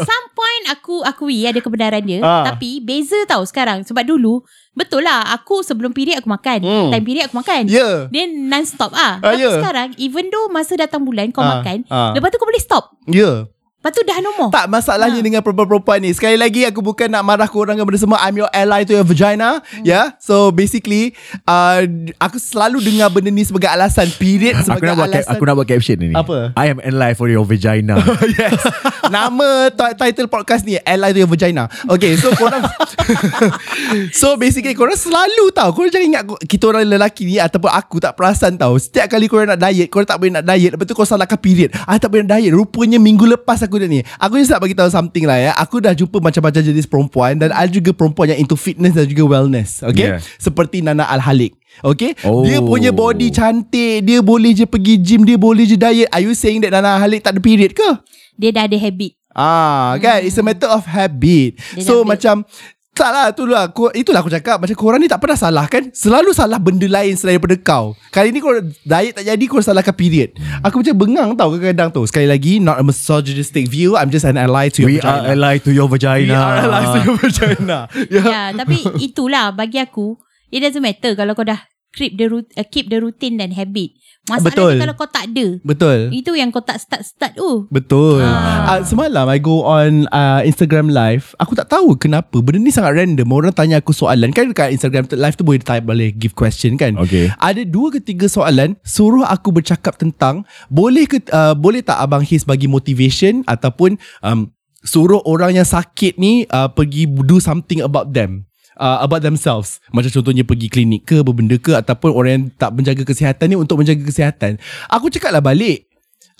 Some point aku akui ada kebenaran dia Ah. Tapi beza tau sekarang Sebab dulu Betul lah Aku sebelum period aku makan Hmm. Time period aku makan Ya Dia non-stop ah. Ah, Tapi ya. sekarang Even though masa datang bulan Kau Ah, makan ah. Lepas tu kau boleh stop Ya Lepas tu dah no more Tak masalahnya Ha. dengan perempuan-perempuan ni Sekali lagi aku bukan nak marah korang ke benda semua I'm your ally to your vagina Hmm. Ya yeah? So basically uh, Aku selalu dengar benda ni sebagai alasan Period Aku sebagai nak buat alasan cap, aku nak buat caption ni. Apa? I am life for your vagina. yes. Nama t- title podcast ni Ally to your vagina. Okay, so korang So basically korang selalu tahu Korang jangan ingat kita orang lelaki ni ataupun aku tak perasan tahu. Setiap kali korang nak diet, korang tak boleh nak diet, lepas tu kau salahkan period. Ah tak boleh nak diet. Rupanya minggu lepas aku dah ni. Aku just nak bagi tahu something lah ya. Aku dah jumpa macam-macam jenis perempuan dan ada juga perempuan yang into fitness dan juga wellness. Okay? Yeah. Seperti Nana Al-Halik. Okay Oh. Dia punya body cantik Dia boleh je pergi gym Dia boleh je diet Are you saying that Nana Al-Halik tak ada period ke? Dia dah ada habit Ah, kan it's a matter of habit. Dia so macam tak lah itulah aku, itulah aku cakap. Macam korang ni tak pernah salah kan? Selalu salah benda lain selain daripada kau. Kali ni kau diet tak jadi kau salahkan period. Aku macam bengang tau kadang-kadang tu. Sekali lagi not a misogynistic view. I'm just an ally to your We are vagina ally to your vagina. We are allies to your vagina. Ya. Yeah, Tapi itulah Bagi aku It doesn't matter Kalau kau dah Keep the, rut- uh, keep the routine dan habit Masalahnya Betul. kalau kau tak ada betul Itu yang kau tak start-start tu Betul. Ah. Uh, semalam I go on uh, Instagram live. Aku tak tahu kenapa. Benda ni sangat random. Orang tanya aku soalan. Kan dekat Instagram live tu boleh type boleh give question kan. Okay. Ada dua ke tiga soalan suruh aku bercakap tentang boleh ke uh, boleh tak abang His bagi motivation ataupun um, suruh orang yang sakit ni uh, pergi do something about them. Uh, about themselves. Macam contohnya pergi klinik ke Berbenda ke Ataupun orang yang tak menjaga kesihatan ni Untuk menjaga kesihatan. Aku cakap lah balik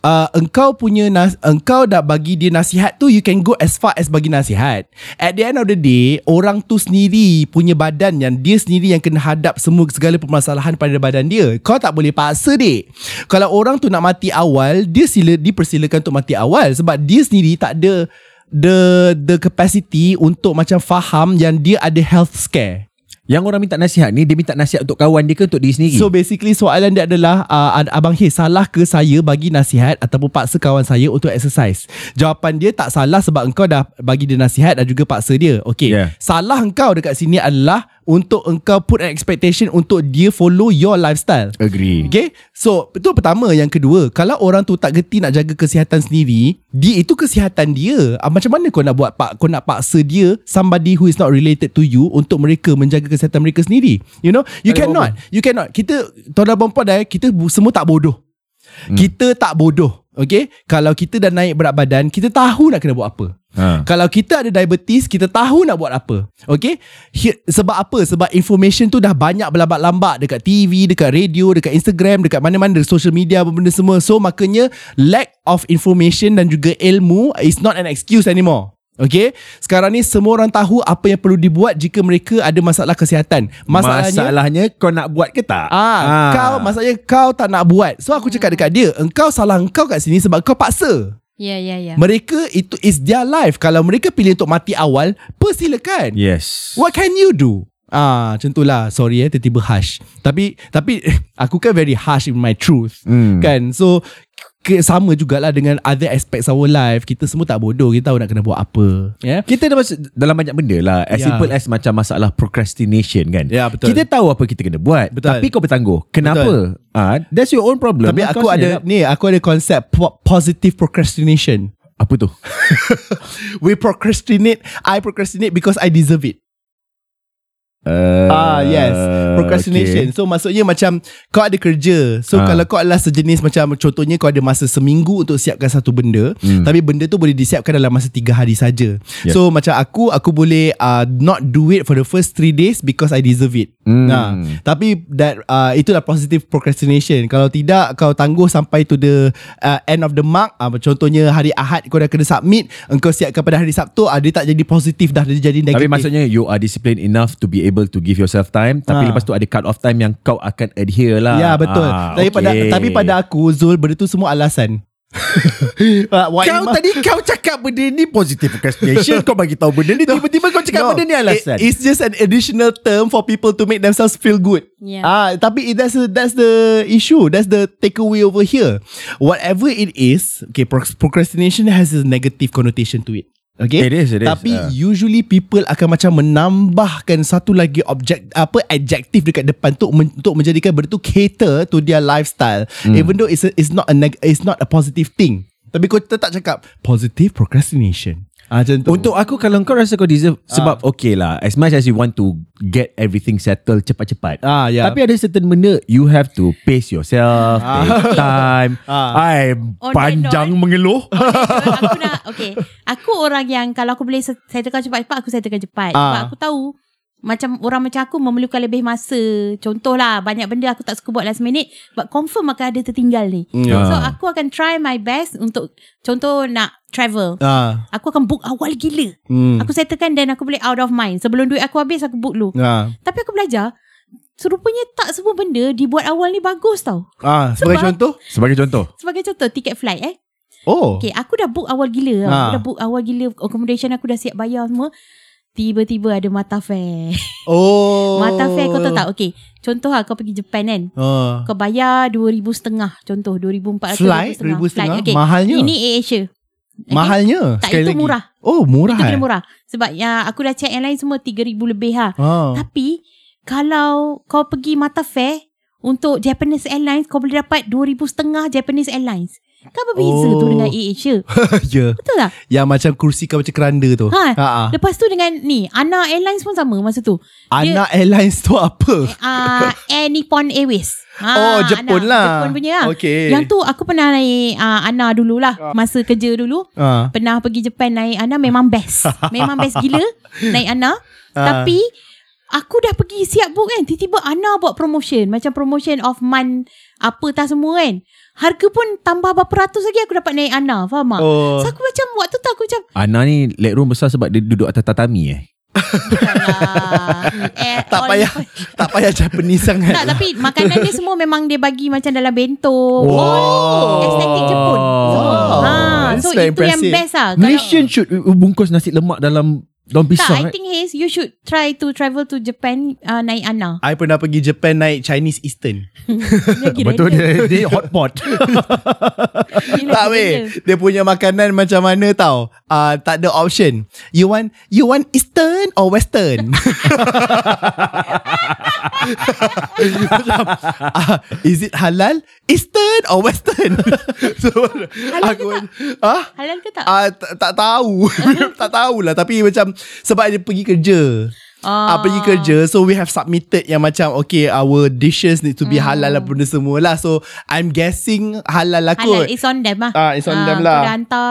uh, engkau punya nas- engkau dah bagi dia nasihat tu you can go as far as bagi nasihat. At the end of the day orang tu sendiri punya badan yang dia sendiri yang kena hadap semua segala permasalahan pada badan dia. Kau tak boleh paksa dek. Kalau orang tu nak mati awal dia sila dipersilakan untuk mati awal sebab dia sendiri tak ada the the capacity untuk macam faham yang dia ada health scare. Yang orang minta nasihat ni Dia minta nasihat untuk kawan dia ke Untuk diri sendiri? So basically soalan dia adalah uh, Abang His salah ke saya bagi nasihat Ataupun paksa kawan saya untuk exercise? Jawapan dia tak salah sebab engkau dah bagi dia nasihat Dan juga paksa dia. Okay Yeah. Salah engkau dekat sini adalah Untuk engkau put an expectation Untuk dia follow your lifestyle. Agree. Okay? So itu pertama. Yang kedua Kalau orang tu tak gerti Nak jaga kesihatan sendiri Dia itu kesihatan dia. Ah, Macam mana kau nak buat pak, Kau nak paksa dia Somebody who is not related to you Untuk mereka menjaga kesihatan mereka sendiri? You know? You ada cannot. You cannot. Kita Tuan dan perempuan dah Kita semua tak bodoh. Hmm. Kita tak bodoh. Okay? Kalau kita dah naik berat badan Kita tahu nak kena buat apa ha. kalau kita ada diabetes Kita tahu nak buat apa. Okay Sebab apa? Sebab information tu dah banyak berlambak-lambak Dekat TV Dekat radio Dekat Instagram Dekat mana-mana. Dekat social media Apa benda semua. So makanya Lack of information Dan juga ilmu Is not an excuse anymore. Okay Sekarang ni semua orang tahu Apa yang perlu dibuat Jika mereka ada masalah kesihatan. Masalahnya Masalahnya kau nak buat ke tak? Ah, kau masalahnya kau tak nak buat. So aku cakap dekat dia, engkau salah engkau kat sini sebab kau paksa. Ya, ya, ya. Mereka itu is their life. Kalau mereka pilih untuk mati awal, persilakan. Yes. What can you do? Ah, macam tu lah. Sorry eh, tiba-tiba harsh. Tapi tapi aku kan very harsh in my truth. Hmm. Kan? So ke, sama jugalah dengan other aspects our life. Kita semua tak bodoh. Kita tahu nak kena buat apa. Yeah? Kita dah masuk dalam banyak benda lah As Ya. simple as macam masalah procrastination kan Ya, betul. Kita tahu apa kita kena buat Betul. Tapi kau bertangguh Kenapa? Ah, That's your own problem Tapi aku ada sendiri ni, aku ada konsep po- positive procrastination. Apa tu? We procrastinate. I procrastinate because I deserve it. Uh, Ah yes Procrastination okay. So maksudnya macam Kau ada kerja So Ah. kalau kau adalah sejenis macam Contohnya kau ada masa seminggu Untuk siapkan satu benda Hmm. Tapi benda tu boleh disiapkan Dalam masa tiga hari saja. Yeah. So macam aku Aku boleh uh, Not do it for the first three days Because I deserve it Hmm. Nah, Tapi that uh, Itulah positive procrastination Kalau tidak Kau tangguh sampai to the uh, End of the mark uh, Contohnya hari Ahad Kau dah kena submit Engkau siapkan pada hari Sabtu uh, Dia tak jadi positif dah Dia jadi negatif Tapi maksudnya You are disciplined enough To be able to give yourself time Tapi Ah. lepas tu ada cut off time Yang kau akan adhere lah Ya betul. Ah, tapi pada okay. tapi pada aku Zul benda tu semua alasan. Ah, Kau tadi kau cakap benda ni Positive procrastination Kau bagi tahu benda ni Tiba-tiba kau cakap No, benda ni alasan it- It's just an additional term for people to make themselves feel good. Yeah. Ah, tapi it- that's the, that's the issue. That's the takeaway over here. Whatever it is, okay, proc- procrastination has a negative connotation to it. Okay. It is, it is. Tapi Ah. usually people akan macam menambahkan satu lagi objek apa adjective dekat depan untuk men, untuk menjadikan benda tu cater to their lifestyle. Hmm. Even though it's a, it's not a neg- it's not a positive thing. Tapi kau tetap cakap positive procrastination. Ah macam tu. Untuk aku kalau kau rasa kau deserve sebab okay lah as much as you want to get everything settled cepat-cepat. Ah, ya. Tapi ada certain benda you have to pace yourself, take time. Ah. I On panjang mengeluh. aku nak Okay Aku orang yang Kalau aku boleh set- settlekan cepat-cepat Aku settlekan cepat Sebab Ah. aku tahu Macam orang macam aku Memerlukan lebih masa Contohlah Banyak benda aku tak suka buat last minute But confirm akan ada tertinggal ni Ya. So aku akan try my best Untuk Contoh nak travel Ah. Aku akan book awal gila Hmm. Aku settlekan Dan aku boleh out of mind Sebelum duit aku habis Aku book dulu Ah. Tapi aku belajar Serupanya tak semua benda Dibuat awal ni bagus tau Ah, sebagai Sebab- contoh? Sebagai contoh. Sebagai contoh Tiket flight eh Oh. Okay, aku dah book awal gila. Ha. Ha. Aku dah book awal gila. Accommodation aku dah siap bayar semua. Tiba-tiba ada mata fair. Oh. Mata fair kau tahu tak? Okay, contoh lah kau pergi Japan kan. Oh. Kau bayar RM2,000 setengah. Contoh RM2,400. Flight RM2,500? Okay. Mahalnya? Ini AirAsia. Okay? Mahalnya Tak, sekali itu lagi. murah. Oh, murah. Itu eh? kena murah. Sebab yang aku dah check yang lain semua RM3,000 lebih ha. Oh. Tapi, kalau kau pergi mata fair, untuk Japanese Airlines, kau boleh dapat RM2,500 Japanese Airlines. Kan berbeza Oh. tu dengan AirAsia. ya. Betul tak? Yang macam kursi kau macam keranda tu. Ha. Ha. Lepas tu dengan ni Ana Airlines pun sama masa tu Anak airlines tu apa? uh, Air Nippon Airways Oh, Jepun Ana. lah. Jepun punya lah Okey. Yang tu aku pernah naik uh, Ana dululah Masa kerja dulu Ha. Pernah pergi Japan naik Ana Memang best Memang best gila Naik Ana Ah. Tapi Aku dah pergi siap book kan Tiba-tiba Ana buat promotion Macam promotion of month Apa tak semua kan Harga pun tambah berapa ratus lagi Aku dapat naik Ana Faham tak? Oh. So aku macam Waktu tu aku macam Ana ni leg room besar sebab dia duduk atas tatami eh. Eh, Tak payah tak payah Japanese sangat. Tak tapi makanan dia semua memang dia bagi macam dalam bento. Wow. Estetik Jepun. So, Wow. ha, so itu yang impressive. best lah. Malaysian should bungkus nasi lemak dalam daun Kalau, tak, pisang I think Haze, you should try to travel to Japan uh, naik Ana. I pernah pergi Japan naik Chinese Eastern. Betul dia, dia. Hot pot. Tak weh. Dia punya makanan macam mana tau? Uh, Tak ada option. You want You want Eastern or Western Macam, uh, Is it halal Eastern or Western? So, Halal ke tak? Ah, Halal ke tak? Ah, tak, tak tahu. Tak tahulah. Tapi macam Sebab dia pergi kerja. Ah, pergi kerja. So we have submitted Yang macam Okay our dishes Need to be halal lah Benda semua lah So I'm guessing Halal lah Halal. kot. Is on them lah. Ah, it's on Ah, them lah. dah hantar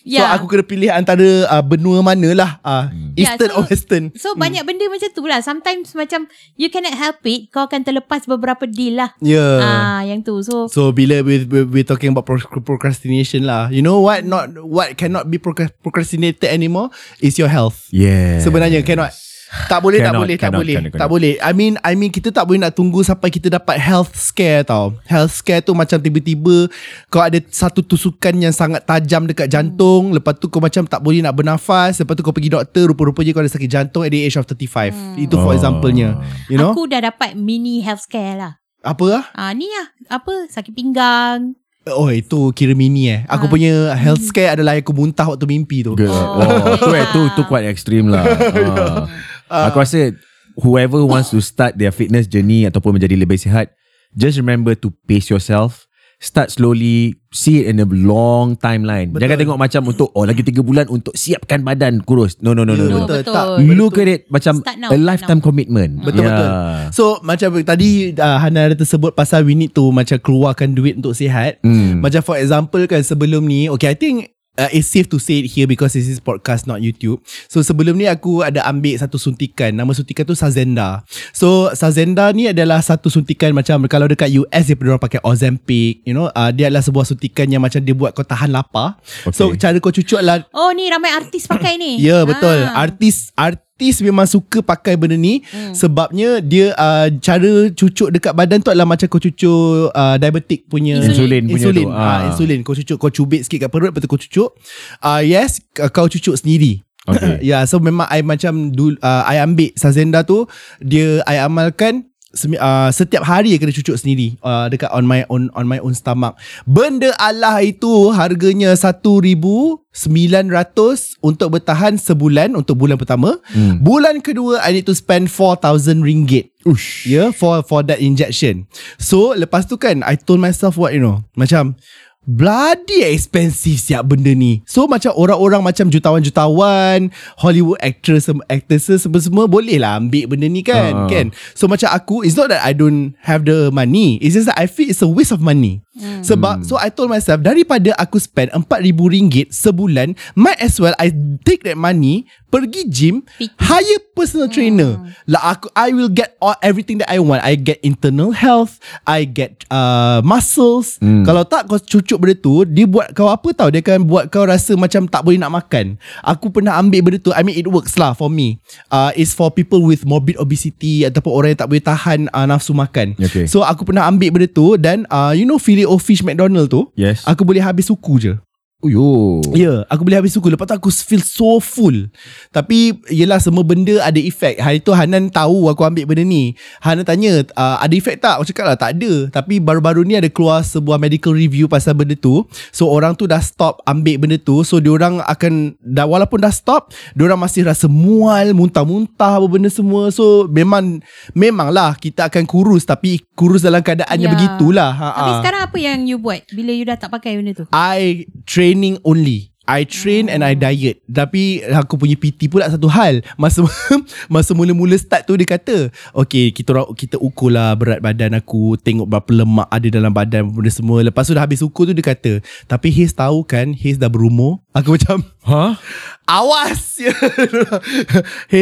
Ah. So Ya. aku kena pilih antara uh, benua mana lah uh, Ya, Eastern so- or Western So banyak benda macam tu lah Sometimes macam You cannot help it Kau akan terlepas beberapa deal lah Ya yeah. Ah, Yang tu So So bila we, we, we talking about pro- procrastination lah You know what Not What cannot be procra- procrastinated anymore Is your health Yeah. Sebenarnya cannot tak boleh tak Cannot, boleh tak cannot, boleh cannot, tak cannot. boleh. I mean I mean kita tak boleh nak tunggu sampai kita dapat health scare tau. Health scare tu macam tiba-tiba kau ada satu tusukan yang sangat tajam dekat jantung. Lepas tu kau macam tak boleh nak bernafas. Lepas tu kau pergi doktor rupa-rupanya kau ada sakit jantung at the age of 35 itu for Oh. example-nya. You know? Aku dah dapat mini health scare lah. Apa lah ah, Ni lah Apa? Sakit pinggang. Oh itu kira mini eh. Aku Ah. punya health scare adalah aku muntah waktu mimpi tu. Good. Oh, Oh, tu eh, tu tu quite extreme lah. Ah. Aku rasa whoever wants to start their fitness journey ataupun menjadi lebih sihat, just remember to pace yourself. Start slowly See it in a long timeline Betul. Jangan tengok macam Untuk oh lagi 3 bulan Untuk siapkan badan kurus No no no no, no. No, betul. betul. Tak, Look at it Macam Start now, A lifetime now. commitment Betul, betul. So macam tadi uh, Hana ada tersebut pasal we need to macam keluarkan duit untuk sihat. Hmm. Macam for example kan sebelum ni, okay I think uh, it's safe to say it here because this is podcast not YouTube. So sebelum ni aku ada ambil satu suntikan. Nama suntikan tu Sazenda. So Sazenda ni adalah satu suntikan macam kalau dekat US dia pernah pakai Ozempic, you know, uh, dia adalah sebuah suntikan yang macam dia buat kau tahan lapar. Okay. So cara kau cucuk lah Oh ni ramai artis pakai ni Ya yeah, betul. Ah. Artis artis memang suka pakai benda ni hmm. sebabnya dia uh, cara cucuk dekat badan tu adalah macam kau cucuk uh, diabetic punya Insulin punya insulin. tu. Ah. Ah. insulin kau cucuk kau cubit sikit kat perut lepas tu kau cucuk. Uh, yes kau cucuk sendiri. Okay. ya yeah, so memang I macam dul, uh, I ambil Sazenda tu dia I amalkan uh, setiap hari kena cucuk sendiri uh, dekat on my own on my own stomach. Benda Allah itu harganya 1900 untuk bertahan sebulan untuk bulan pertama. Hmm. Bulan kedua I need to spend 4000 ringgit. Ush. Yeah, for for that injection. So lepas tu kan I told myself what you know, macam bloody expensive siap benda ni. So macam orang-orang macam jutawan-jutawan, Hollywood actress actresses semua-semua boleh lah ambil benda ni kan, Ah. kan. So macam aku it's not that I don't have the money. It's just that I feel it's a waste of money. Hmm. Sebab so I told myself daripada aku spend RM4000 sebulan, might as well I take that money pergi gym, hire personal trainer. Lah aku I will get all everything that I want. I get internal health, I get uh, muscles. Hmm. Kalau tak kau cucuk benda tu, dia buat kau apa tau? Dia akan buat kau rasa macam tak boleh nak makan. Aku pernah ambil benda tu. I mean it works lah for me. Uh, it's for people with morbid obesity ataupun orang yang tak boleh tahan uh, nafsu makan. Okay. So aku pernah ambil benda tu dan uh, you know filet o fish McDonald tu, Yes. aku boleh habis suku je. Uyo. Ya, yeah, aku boleh habis suku. Lepas tu aku feel so full. Tapi yelah semua benda ada efek. Hari tu Hanan tahu aku ambil benda ni. Hanan tanya, uh, ada efek tak? Aku cakap lah tak ada. Tapi baru-baru ni ada keluar sebuah medical review pasal benda tu. So orang tu dah stop ambil benda tu. So diorang akan dah walaupun dah stop, diorang masih rasa mual, muntah-muntah apa benda semua. So memang memanglah kita akan kurus tapi kurus dalam keadaan yang Ya. begitulah. Ha, Tapi ha. sekarang apa yang you buat Bila you dah tak pakai benda tu I training only. I train and I diet. Tapi aku punya PT pula satu hal. Masa masa mula-mula start tu dia kata, "Okay, kita orang kita ukur lah berat badan aku, tengok berapa lemak ada dalam badan benda semua." Lepas tu dah habis ukur tu dia kata, "Tapi Haze tahu kan, Haze dah berumur." Aku macam, Huh? "Awas."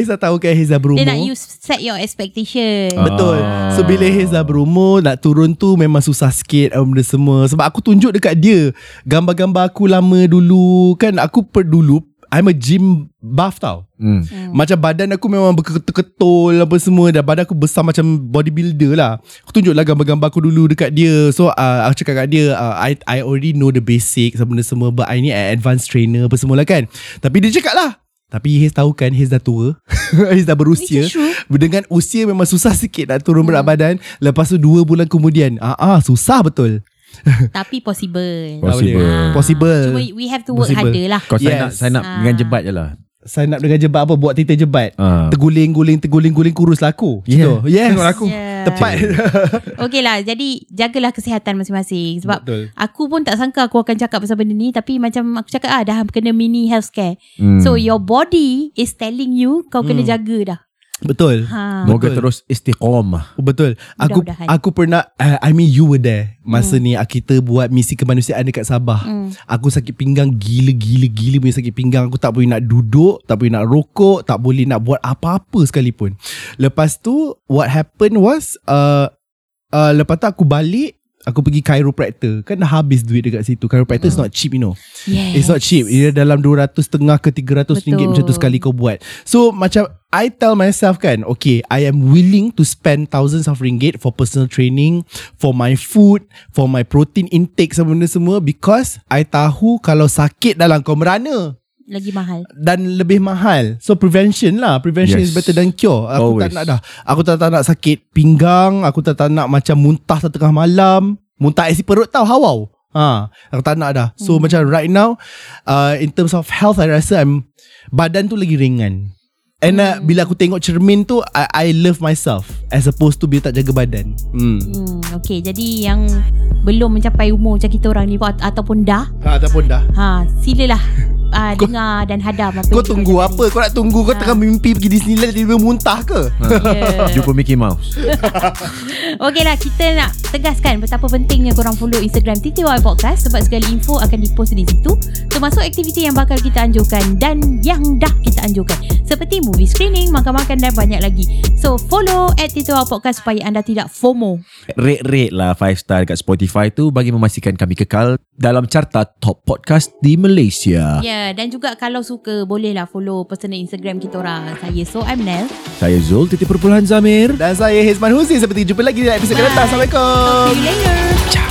Dah tahu kan dah berumur. Dia nak you set your expectation Ah. Betul So bila Haze dah berumur Nak turun tu Memang susah sikit um, Benda semua Sebab aku tunjuk dekat dia Gambar-gambar aku lama dulu Kan aku per dulu I'm a gym buff tau Hmm. Hmm. Macam badan aku memang berketul-ketul Apa semua Dan badan aku besar macam bodybuilder lah Aku tunjuklah gambar-gambar aku dulu dekat dia So uh, aku cakap kat dia uh, I I already know the basics Benda semua But I need an advanced trainer Apa semua lah kan Tapi dia cakap lah tapi Haze tahu kan Haze dah tua Haze dah berusia. Dengan usia memang susah sikit Nak turun berat badan Lepas tu dua bulan kemudian ah, ah Susah betul Tapi possible Possible. Ah, Possible. Cuma we have to work Possible. harder lah Kau sign up, Yes. sign up Ah. dengan jebat je lah. Sign up dengan jebat apa Buat titik jebat Ah. Terguling-guling Terguling-guling kurus lah aku Yeah. Macam tu. Yes Tengok aku. Yeah. Tepat Okay lah Jadi jagalah kesihatan masing-masing Sebab Betul. Aku pun tak sangka Aku akan cakap pasal benda ni Tapi macam aku cakap ah, Dah kena mini health scare Hmm. So your body Is telling you Kau kena Hmm. jaga dah Betul. Ha. Moga Betul. terus istiqomah. Betul. Aku aku pernah uh, I mean you were there masa hmm. ni uh, kita buat misi kemanusiaan dekat Sabah. Hmm. Aku sakit pinggang gila-gila gila punya sakit pinggang. Aku tak boleh nak duduk, tak boleh nak rokok, tak boleh nak buat apa-apa sekalipun. Lepas tu what happened was uh, uh, lepas tu aku balik Aku pergi chiropractor. Kan dah habis duit dekat situ. Chiropractor is not cheap you know. Yes. It's not cheap. Ia dalam 200 setengah ke 300 Betul. ringgit Macam tu sekali kau buat. So macam I tell myself kan Okay I am willing to spend Thousands of ringgit For personal training For my food For my protein intake Sama benda semua Because I tahu Kalau sakit dalam kau merana Lagi mahal. dan lebih mahal. So prevention lah. Prevention Yes. is better than cure. Aku Always. tak nak dah. Aku tak, tak nak sakit pinggang. Aku tak, tak nak macam muntah satu tengah malam. Muntah isi perut tau. Hawau. Ha, aku tak nak dah. So hmm. macam right now, uh, in terms of health, I rasa I'm, badan tu lagi ringan. And uh, bila aku tengok cermin tu, I, I love myself. As opposed to bila tak jaga badan. Hmm. Hmm, okay, jadi yang belum mencapai umur macam kita orang ni at- ataupun dah, Ha, ataupun dah. ha, silalah uh, dengar dan hadam apa Kau tunggu kita apa? Kau nak tunggu kau Ha. tengah mimpi pergi Disneyland tiba-tiba muntah ke? Yeah. Jumpa Mickey Mouse. Okey lah kita nak tegaskan betapa pentingnya korang follow Instagram TTY Podcast sebab segala info akan dipost di situ termasuk aktiviti yang bakal kita anjurkan dan yang dah kita anjurkan seperti movie screening, makan-makan dan banyak lagi. So follow at TTY Podcast supaya anda tidak FOMO. Rate-rate lah 5 star dekat Spotify tu bagi memastikan kami kekal dalam carta top podcast di Malaysia. Ya yeah, dan juga kalau suka bolehlah follow personal Instagram kita orang. Saya So I'm Nel. Saya Zul, titik perpuluhan Zamir. Dan saya Hizman Husin Seperti jumpa lagi di episod akan datang Assalamualaikum See you later. Ciao.